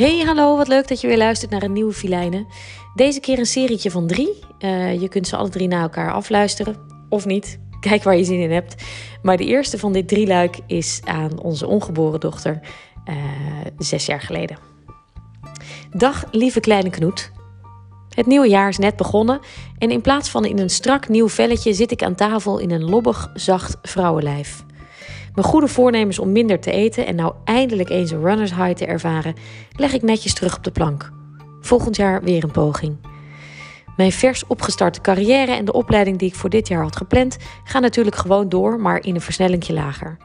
Hey, hallo, wat leuk dat je weer luistert naar een nieuwe Filijnen. Deze keer een serietje van drie. Uh, je kunt ze alle drie na elkaar afluisteren, of niet. Kijk waar je zin in hebt. Maar de eerste van dit drieluik is aan onze ongeboren dochter, uh, zes jaar geleden. Dag, lieve kleine Knoet. Het nieuwe jaar is net begonnen en in plaats van in een strak nieuw velletje zit ik aan tafel in een lobbig, zacht vrouwenlijf. Mijn goede voornemens om minder te eten en nou eindelijk eens een runners high te ervaren, leg ik netjes terug op de plank. Volgend jaar weer een poging. Mijn vers opgestarte carrière en de opleiding die ik voor dit jaar had gepland, gaan natuurlijk gewoon door, maar in een versnellingje lager.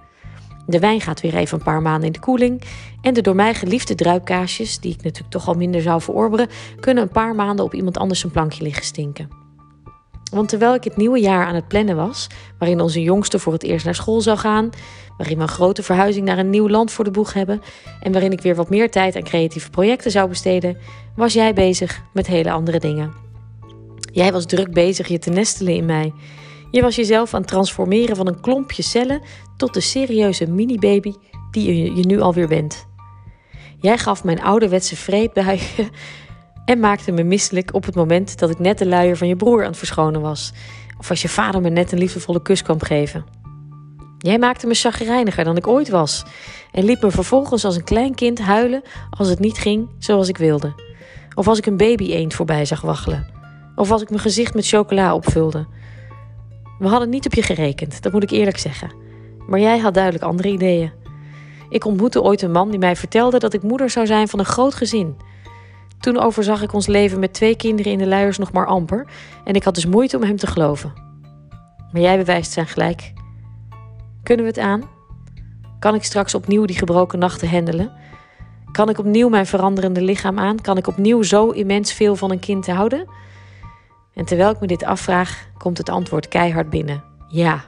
De wijn gaat weer even een paar maanden in de koeling. En de door mij geliefde druipkaasjes, die ik natuurlijk toch al minder zou verorberen, kunnen een paar maanden op iemand anders een plankje liggen stinken. Want terwijl ik het nieuwe jaar aan het plannen was, waarin onze jongste voor het eerst naar school zou gaan, waarin we een grote verhuizing naar een nieuw land voor de boeg hebben en waarin ik weer wat meer tijd aan creatieve projecten zou besteden, was jij bezig met hele andere dingen. Jij was druk bezig je te nestelen in mij. Je was jezelf aan het transformeren van een klompje cellen tot de serieuze mini-baby die je nu alweer bent. Jij gaf mijn ouderwetse vreedbuigen en maakte me misselijk op het moment dat ik net de luier van je broer aan het verschonen was. Of als je vader me net een liefdevolle kus kwam geven. Jij maakte me chagrijniger dan ik ooit was. En liet me vervolgens als een klein kind huilen als het niet ging zoals ik wilde. Of als ik een baby eend voorbij zag waggelen. Of als ik mijn gezicht met chocola opvulde. We hadden niet op je gerekend, dat moet ik eerlijk zeggen. Maar jij had duidelijk andere ideeën. Ik ontmoette ooit een man die mij vertelde dat ik moeder zou zijn van een groot gezin. Toen overzag ik ons leven met twee kinderen in de luiers nog maar amper en ik had dus moeite om hem te geloven. Maar jij bewijst zijn gelijk. Kunnen we het aan? Kan ik straks opnieuw die gebroken nachten handelen? Kan ik opnieuw mijn veranderende lichaam aan? Kan ik opnieuw zo immens veel van een kind houden? En terwijl ik me dit afvraag, komt het antwoord keihard binnen. Ja,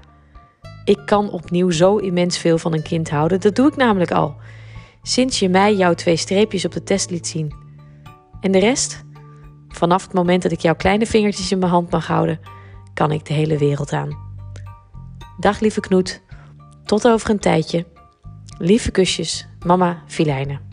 ik kan opnieuw zo immens veel van een kind houden. Dat doe ik namelijk al. Sinds je mij jouw twee streepjes op de test liet zien. En de rest? Vanaf het moment dat ik jouw kleine vingertjes in mijn hand mag houden, kan ik de hele wereld aan. Dag lieve Knoet, tot over een tijdje. Lieve kusjes, mama Filijnen.